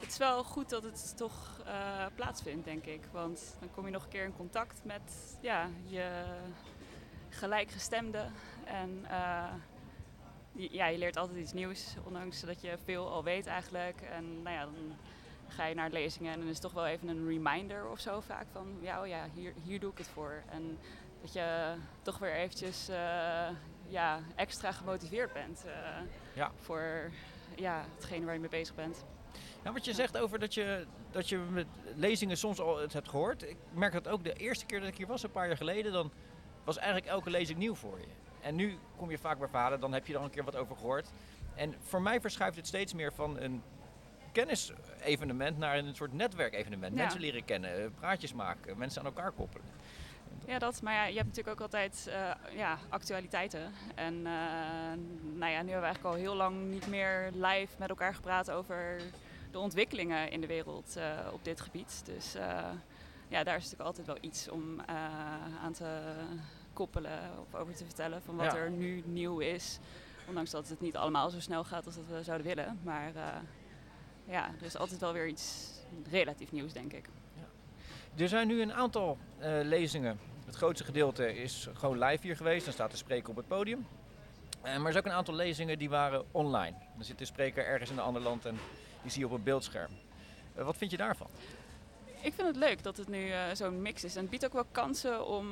het is wel goed dat het toch eh, plaatsvindt, denk ik. Want dan kom je nog een keer in contact met ja, je gelijkgestemden. En eh, je, ja, je leert altijd iets nieuws, ondanks dat je veel al weet eigenlijk. En nou ja, dan ga je naar lezingen en dan is het toch wel even een reminder of zo vaak van... Ja, oh ja, hier, hier doe ik het voor. En dat je toch weer eventjes eh, ja, extra gemotiveerd bent Ja. voor ja, hetgene waar je mee bezig bent. Nou, wat je zegt over dat je, dat je met lezingen soms al het hebt gehoord. Ik merk dat ook de eerste keer dat ik hier was, een paar jaar geleden, dan was eigenlijk elke lezing nieuw voor je. En nu kom je vaak bij vader, dan heb je er al een keer wat over gehoord. En voor mij verschuift het steeds meer van een kennisevenement naar een soort netwerkevenement. Ja. Mensen leren kennen, praatjes maken, mensen aan elkaar koppelen. Ja, dat, maar ja, je hebt natuurlijk ook altijd eh, ja, actualiteiten. En eh, nou ja, nu hebben we eigenlijk al heel lang niet meer live met elkaar gepraat over de ontwikkelingen in de wereld eh, op dit gebied. Dus eh, ja, daar is natuurlijk altijd wel iets om eh, aan te koppelen of over te vertellen van wat Ja. er nu nieuw is. Ondanks dat het niet allemaal zo snel gaat als dat we zouden willen. Maar ja, er is altijd wel weer iets relatief nieuws, denk ik. Er zijn nu een aantal lezingen. Het grootste gedeelte is gewoon live hier geweest. Dan staat de spreker op het podium. Maar er zijn ook een aantal lezingen die waren online. Dan zit de spreker ergens in een ander land en die zie je op een beeldscherm. Eh, wat vind je daarvan? Ik vind het leuk dat het nu eh, zo'n mix is. En het biedt ook wel kansen om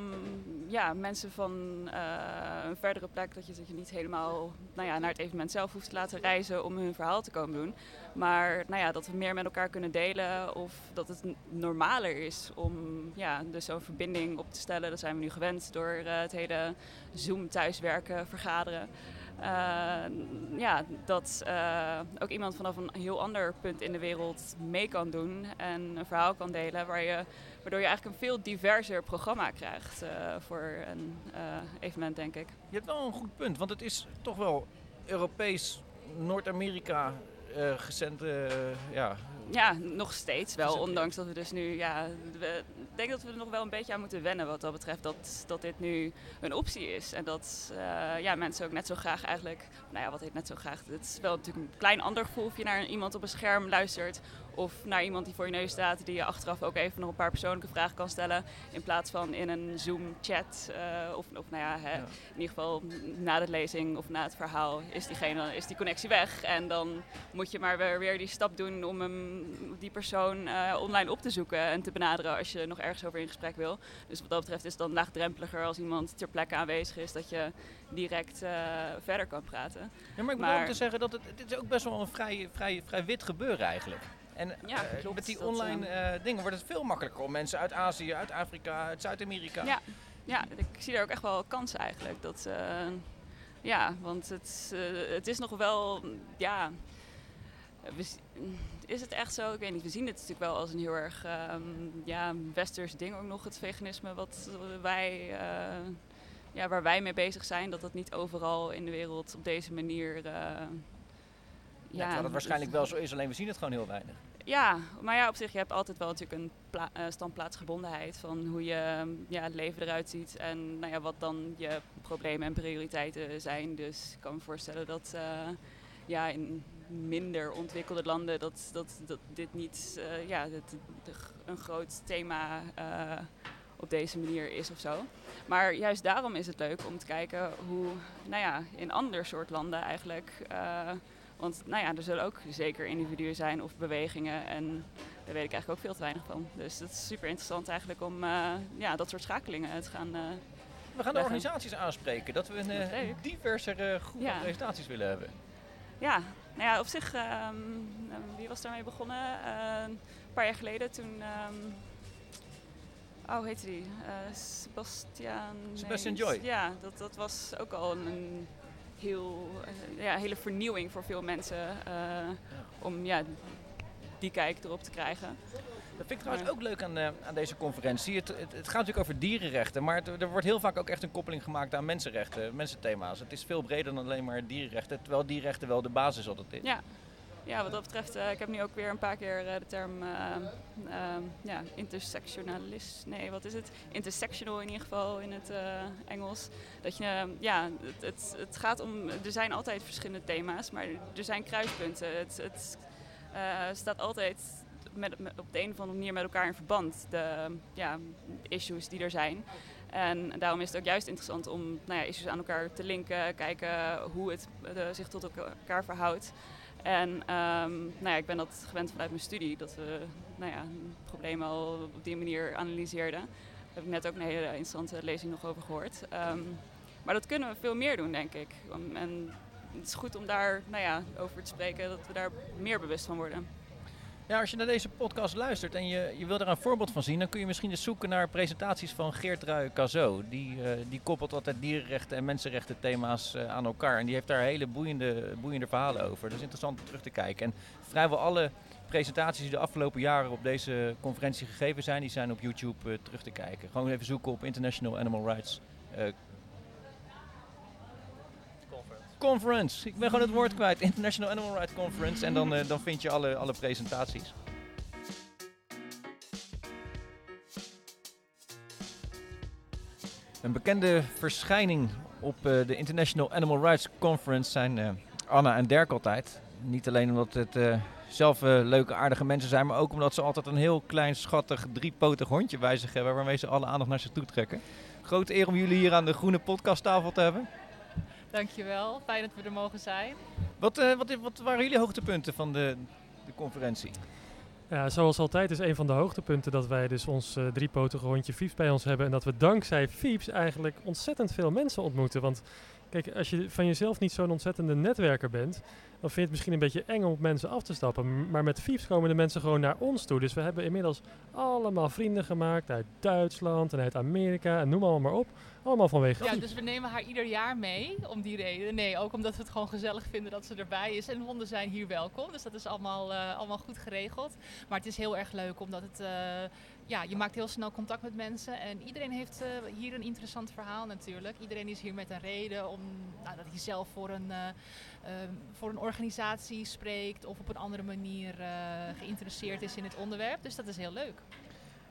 ja, mensen van eh, een verdere plek, dat je, dat je niet helemaal nou ja, naar het evenement zelf hoeft te laten reizen om hun verhaal te komen doen. Maar nou ja, dat we meer met elkaar kunnen delen of dat het normaler is om ja, dus zo'n verbinding op te stellen. Dat zijn we nu gewend door het hele Zoom thuiswerken, vergaderen. Eh, ja, dat eh, ook iemand vanaf een heel ander punt in de wereld mee kan doen en een verhaal kan delen, waar je, waardoor je eigenlijk een veel diverser programma krijgt eh, voor een evenement, denk ik. Je hebt wel een goed punt, want het is toch wel Europees, Noord-Amerika eh, ja, Ja, nog steeds wel. Ondanks dat we dus nu, ja, we- ik denk dat we er nog wel een beetje aan moeten wennen wat dat betreft. Dat, dat dit nu een optie is. En dat eh, ja, mensen ook net zo graag eigenlijk, nou ja, wat heet net zo graag. Het is wel natuurlijk een klein ander gevoel of je naar iemand op een scherm luistert. Of naar iemand die voor je neus staat, die je achteraf ook even nog een paar persoonlijke vragen kan stellen. In plaats van in een Zoom-chat. eh, of, of nou ja, hè, in ieder geval na de lezing of na het verhaal is, diegene, is die connectie weg. En dan moet je maar weer, weer die stap doen om hem, die persoon eh, online op te zoeken en te benaderen als je nog ergens over in gesprek wil. Dus wat dat betreft is het dan laagdrempeliger als iemand ter plekke aanwezig is, dat je direct eh, verder kan praten. Ja, maar ik moet Maar- ook te zeggen dat het, het is ook best wel een vrij, vrij, vrij wit gebeuren eigenlijk. En Ja, eh, klopt. met die Dat, online eh, dingen wordt het veel makkelijker om mensen uit Azië, uit Afrika, uit Zuid-Amerika. Ja, ja, ik zie daar ook echt wel kansen eigenlijk. Dat, eh, ja, want het, het is nog wel, ja, is het echt zo? Ik weet niet, we zien het natuurlijk wel als een heel erg ehm, ja, westers ding ook nog, het veganisme, wat wij, ja, waar wij mee bezig zijn. Dat dat niet overal in de wereld op deze manier... eh, Ja, terwijl het waarschijnlijk wel zo is, alleen we zien het gewoon heel weinig. Ja, maar ja, op zich, je hebt altijd wel natuurlijk een eh, standplaatsgebondenheid van hoe je mm, ja, het leven eruit ziet en nou ja, wat dan je problemen en prioriteiten zijn. Dus ik kan me voorstellen dat eh, ja, in minder ontwikkelde landen dat, dat, dat dit niet eh, ja, dat, een groot thema op deze manier is of zo. Maar juist daarom is het leuk om te kijken hoe nou ja, in ander soort landen eigenlijk... want nou ja, er zullen ook zeker individuen zijn of bewegingen. En daar weet ik eigenlijk ook veel te weinig van. Dus het is super interessant eigenlijk om eh, ja, dat soort schakelingen te gaan. eh, We gaan de leggen. organisaties aanspreken dat we een leuk. diversere groep Ja. presentaties willen hebben. ja, nou ja, op zich, ehm, eh, wie was daarmee begonnen? Een paar jaar geleden toen. ehm, oh, hoe heette die? Sebastian. Sebastian Joy. Ja, dat, dat was ook al een, een heel, eh, ja, hele vernieuwing voor veel mensen. eh, Om ja, die kijk erop te krijgen. Dat vind ik trouwens ook leuk aan, eh, aan deze conferentie. Het, het, het gaat natuurlijk over dierenrechten, maar het- er wordt heel vaak ook echt een koppeling gemaakt aan mensenrechten, mensenthema's. Het is veel breder dan alleen maar dierenrechten, terwijl dierenrechten wel de basis altijd is. Ja. Ja, wat dat betreft, eh, ik heb nu ook weer een paar keer eh, de term ehm, ja, intersectionalist. Nee, wat is het? Intersectional in ieder geval in het Engels. Dat je, eh, ja, het, het, het gaat om, er zijn altijd verschillende thema's, maar er zijn kruispunten. Het, het staat altijd met, op de een of andere manier met elkaar in verband, de ja, issues die er zijn. En daarom is het ook juist interessant om nou ja, issues aan elkaar te linken, kijken hoe het zich tot elkaar verhoudt. En ehm, nou ja, ik ben dat gewend vanuit mijn studie, dat we nou ja, problemen al op die manier analyseerden. Daar heb ik net ook een hele interessante lezing nog over gehoord. Ehm, maar dat kunnen we veel meer doen, denk ik. En het is goed om daar nou ja, over te spreken, dat we daar meer bewust van worden. Ja, als je naar deze podcast luistert en je, je wil daar een voorbeeld van zien, dan kun je misschien eens zoeken naar presentaties van Geert Ruij Cazot. Die, eh, die koppelt altijd dierenrechten en mensenrechten thema's eh, aan elkaar. En die heeft daar hele boeiende, boeiende verhalen over. Dat is interessant om terug te kijken. En vrijwel alle presentaties die de afgelopen jaren op deze conferentie gegeven zijn, die zijn op YouTube eh, terug te kijken. Gewoon even zoeken op International Animal Rights Conference. Ik ben gewoon het woord kwijt. International Animal Rights Conference. En dan, eh, dan vind je alle, alle presentaties. Een bekende verschijning op eh, de International Animal Rights Conference zijn eh, Anna en Dirk altijd. Niet alleen omdat het zelf leuke, aardige mensen zijn, maar ook omdat ze altijd een heel klein, schattig, driepotig hondje bij zich hebben waarmee ze alle aandacht naar zich toe trekken. Grote eer om jullie hier aan de groene podcasttafel te hebben. Dankjewel, fijn dat we er mogen zijn. Wat, eh, wat, wat waren jullie hoogtepunten van de, de conferentie? Ja, zoals altijd is een van de hoogtepunten dat wij dus ons eh, driepotige hondje Fieps bij ons hebben. En dat we dankzij Fieps eigenlijk ontzettend veel mensen ontmoeten. Want kijk, als je van jezelf niet zo'n ontzettende netwerker bent, dan vind je het misschien een beetje eng om op mensen af te stappen. Maar met Fieps komen de mensen gewoon naar ons toe. Dus we hebben inmiddels allemaal vrienden gemaakt uit Duitsland en uit Amerika en noem allemaal maar op. Allemaal vanwege Ja, dus we nemen haar ieder jaar mee om die reden. Nee, ook omdat we het gewoon gezellig vinden dat ze erbij is. En honden zijn hier welkom, dus dat is allemaal, eh, allemaal goed geregeld. Maar het is heel erg leuk omdat het, eh, ja, je maakt heel snel contact met mensen. En iedereen heeft eh, hier een interessant verhaal natuurlijk. Iedereen is hier met een reden om, nou, dat hij zelf voor een, eh, eh, voor een organisatie spreekt of op een andere manier eh, geïnteresseerd is in het onderwerp. Dus dat is heel leuk.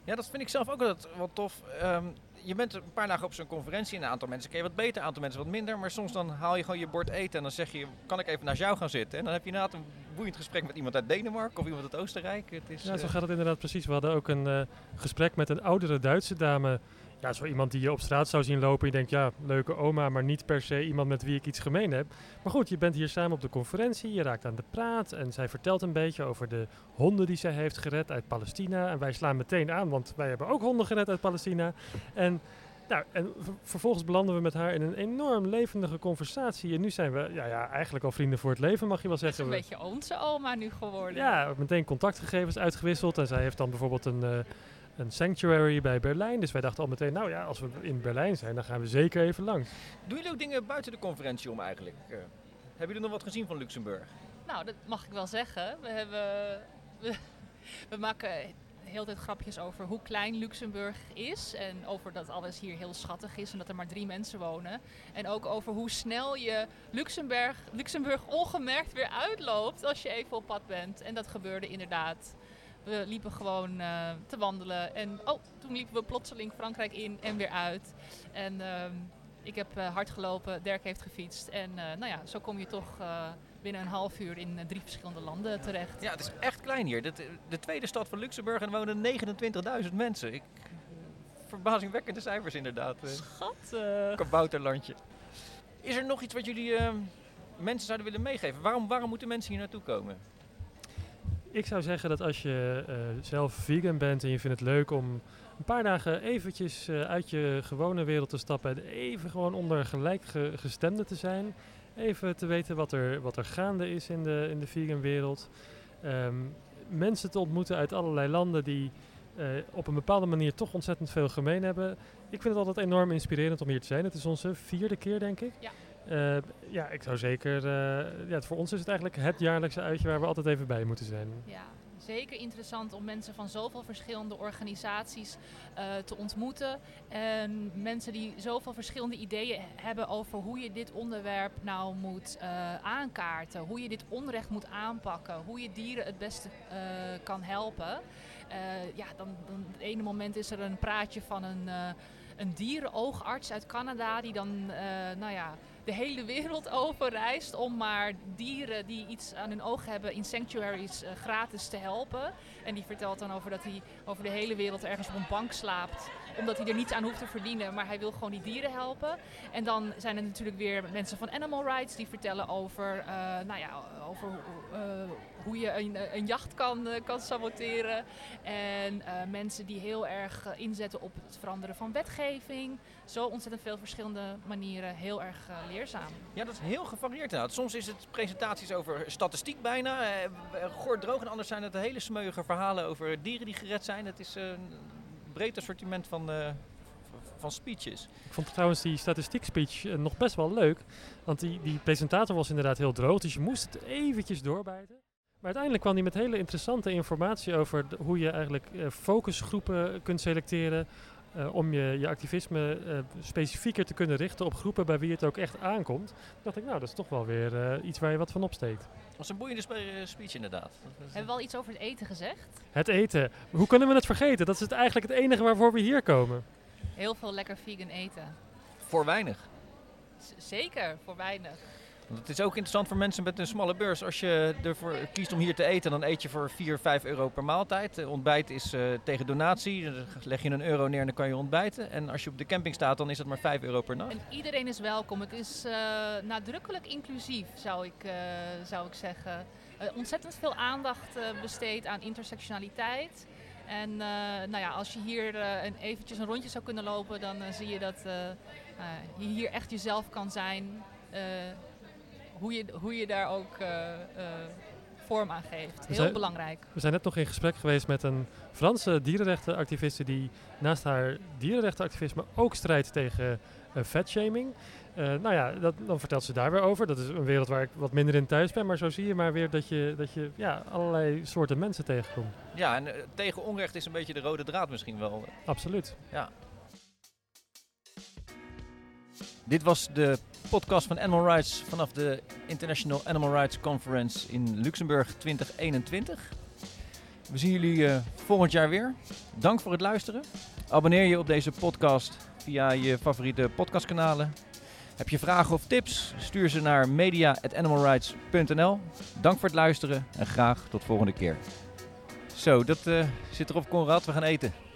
Ja, dat vind ik zelf ook wel tof. Ehm, je bent een paar dagen op zo'n conferentie en een aantal mensen ken je wat beter, een aantal mensen wat minder. Maar soms dan haal je gewoon je bord eten en dan zeg je, kan ik even naast jou gaan zitten? En dan heb je inderdaad een boeiend gesprek met iemand uit Denemarken of iemand uit Oostenrijk. Het is, Ja, zo eh, gaat het inderdaad precies. We hadden ook een eh, gesprek met een oudere Duitse dame. Ja, zo iemand die je op straat zou zien lopen. Je denkt, ja, leuke oma, maar niet per se iemand met wie ik iets gemeen heb. Maar goed, je bent hier samen op de conferentie, je raakt aan de praat. En zij vertelt een beetje over de honden die zij heeft gered uit Palestina. En wij slaan meteen aan, want wij hebben ook honden gered uit Palestina. En, nou, en ver- vervolgens belanden we met haar in een enorm levendige conversatie. En nu zijn we ja, ja, eigenlijk al vrienden voor het leven, mag je wel Het is zeggen. een beetje onze oma nu geworden. ja, meteen contactgegevens uitgewisseld. En zij heeft dan bijvoorbeeld een, eh, een sanctuary bij Berlijn. Dus wij dachten al meteen, nou ja, als we in Berlijn zijn, dan gaan we zeker even langs. Doen jullie ook dingen buiten de conferentie om eigenlijk? Eh, hebben jullie nog wat gezien van Luxemburg? Nou, dat mag ik wel zeggen. We, hebben, we, we maken de hele tijd grapjes over hoe klein Luxemburg is. En over dat alles hier heel schattig is en dat er maar drie mensen wonen. En ook over hoe snel je Luxemburg, Luxemburg ongemerkt weer uitloopt als je even op pad bent. En dat gebeurde inderdaad. We liepen gewoon eh, te wandelen. En oh, toen liepen we plotseling Frankrijk in en weer uit. En ehm, ik heb eh, hard gelopen, Dirk heeft gefietst. En eh, nou ja, zo kom je toch binnen een half uur in drie verschillende landen terecht. Ja, het is echt klein hier. De, de tweede stad van Luxemburg en er wonen 29.000 mensen. Ik, verbazingwekkende cijfers inderdaad. Schattig. Kabouterlandje. Is er nog iets wat jullie eh, mensen zouden willen meegeven? Waarom, waarom moeten mensen hier naartoe komen? Ik zou zeggen dat als je eh, zelf vegan bent en je vindt het leuk om een paar dagen eventjes eh, uit je gewone wereld te stappen en even gewoon onder gelijkgestemden te zijn. Even te weten wat er, wat er gaande is in de, in de vegan wereld. Ehm, mensen te ontmoeten uit allerlei landen die eh, op een bepaalde manier toch ontzettend veel gemeen hebben. Ik vind het altijd enorm inspirerend om hier te zijn. Het is onze vierde keer, denk ik. Ja. Eh, ja, ik zou zeker. eh, ja, voor ons is het eigenlijk het jaarlijkse uitje waar we altijd even bij moeten zijn. Ja, zeker interessant om mensen van zoveel verschillende organisaties eh, te ontmoeten. En mensen die zoveel verschillende ideeën hebben over hoe je dit onderwerp nou moet aankaarten. Hoe je dit onrecht moet aanpakken. Hoe je dieren het beste kan helpen. Ja, dan, dan het ene moment is er een praatje van een, een dierenoogarts uit Canada die dan, nou ja, de hele wereld over reist om maar dieren die iets aan hun oog hebben in sanctuaries eh, gratis te helpen. En die vertelt dan over dat hij over de hele wereld ergens op een bank slaapt, omdat hij er niets aan hoeft te verdienen, maar hij wil gewoon die dieren helpen. En dan zijn er natuurlijk weer mensen van Animal Rights die vertellen over, eh, nou ja, over eh, hoe je een, een jacht kan, kan saboteren. En mensen die heel erg inzetten op het veranderen van wetgeving. Zo ontzettend veel verschillende manieren, heel erg leerzaam. Ja, dat is heel gevarieerd inderdaad. Soms is het presentaties over statistiek bijna, eh, eh, goor droog. En anders zijn het hele smeuïge verhalen over dieren die gered zijn. Het is een breed assortiment van, eh, van speeches. Ik vond trouwens die statistiek speech eh, nog best wel leuk. Want die, die presentator was inderdaad heel droog, dus je moest het eventjes doorbijten. Maar uiteindelijk kwam hij met hele interessante informatie over de- hoe je eigenlijk eh, focusgroepen kunt selecteren. Eh, om je, je activisme eh, specifieker te kunnen richten op groepen bij wie het ook echt aankomt. Dacht ik, nou, dat is toch wel weer eh, iets waar je wat van opsteekt. Dat was een boeiende spe- speech inderdaad. Hebben we al iets over het eten gezegd? Het eten. Hoe kunnen we het vergeten? Dat is het eigenlijk het enige waarvoor we hier komen. Heel veel lekker vegan eten. Voor weinig. Z- zeker, voor weinig. Het is ook interessant voor mensen met een smalle beurs. Als je ervoor kiest om hier te eten, dan eet je voor 4, 5 euro per maaltijd. Eh, ontbijt is eh, tegen donatie. Dan leg je een euro neer en dan kan je ontbijten. En als je op de camping staat, dan is het maar 5 euro per nacht. En iedereen is welkom. Het is eh, nadrukkelijk inclusief, zou ik, zou ik zeggen. Ontzettend veel aandacht besteed aan intersectionaliteit. En nou ja, als je hier een, eventjes een rondje zou kunnen lopen, dan zie je dat je hier echt jezelf kan zijn. Hoe, je, hoe je daar ook eh, eh, vorm aan geeft. We Heel zijn- belangrijk. We zijn net nog in gesprek geweest met een Franse dierenrechtenactiviste die naast haar dierenrechtenactivisme ook strijdt tegen eh fatshaming. Eh, nou ja, dat, dan vertelt ze daar weer over. Dat is een wereld waar ik wat minder in thuis ben. Maar zo zie je maar weer dat je, dat je ja, allerlei soorten mensen tegenkomt. Ja, en tegen onrecht is een beetje de rode draad misschien wel. Absoluut. Ja. Dit was de podcast van Animal Rights vanaf de International Animal Rights Conference in Luxemburg 2021. We zien jullie eh, volgend jaar weer. Dank voor het luisteren. Abonneer je op deze podcast via je favoriete podcastkanalen. Heb je vragen of tips? Stuur ze naar media.animalrights.nl. Dank voor het luisteren en graag tot volgende keer. Zo, dat eh, zit erop, Conrad. We gaan eten.